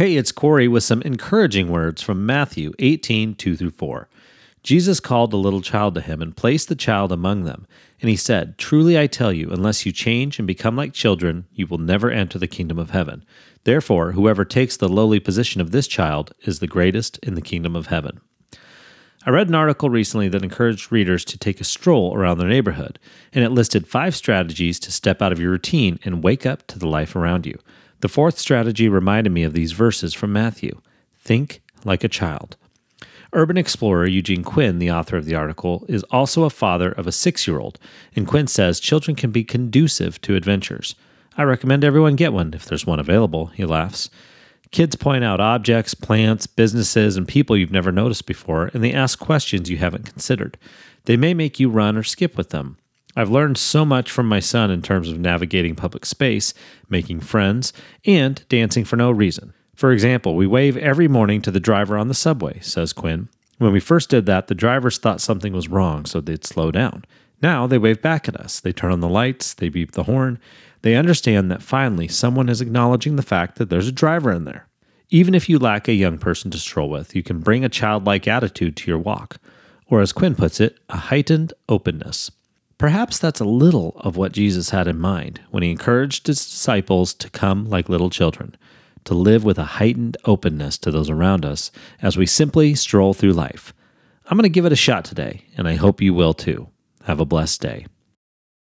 Hey, it's Corey with some encouraging words from Matthew 18 2 through 4. Jesus called a little child to him and placed the child among them. And he said, Truly I tell you, unless you change and become like children, you will never enter the kingdom of heaven. Therefore, whoever takes the lowly position of this child is the greatest in the kingdom of heaven. I read an article recently that encouraged readers to take a stroll around their neighborhood, and it listed five strategies to step out of your routine and wake up to the life around you. The fourth strategy reminded me of these verses from Matthew Think like a child. Urban explorer Eugene Quinn, the author of the article, is also a father of a six year old, and Quinn says children can be conducive to adventures. I recommend everyone get one if there's one available, he laughs. Kids point out objects, plants, businesses, and people you've never noticed before, and they ask questions you haven't considered. They may make you run or skip with them. I've learned so much from my son in terms of navigating public space, making friends, and dancing for no reason. For example, we wave every morning to the driver on the subway, says Quinn. When we first did that, the drivers thought something was wrong, so they'd slow down. Now they wave back at us. They turn on the lights, they beep the horn. They understand that finally someone is acknowledging the fact that there's a driver in there. Even if you lack a young person to stroll with, you can bring a childlike attitude to your walk, or as Quinn puts it, a heightened openness. Perhaps that's a little of what Jesus had in mind when he encouraged his disciples to come like little children, to live with a heightened openness to those around us as we simply stroll through life. I'm going to give it a shot today, and I hope you will too. Have a blessed day.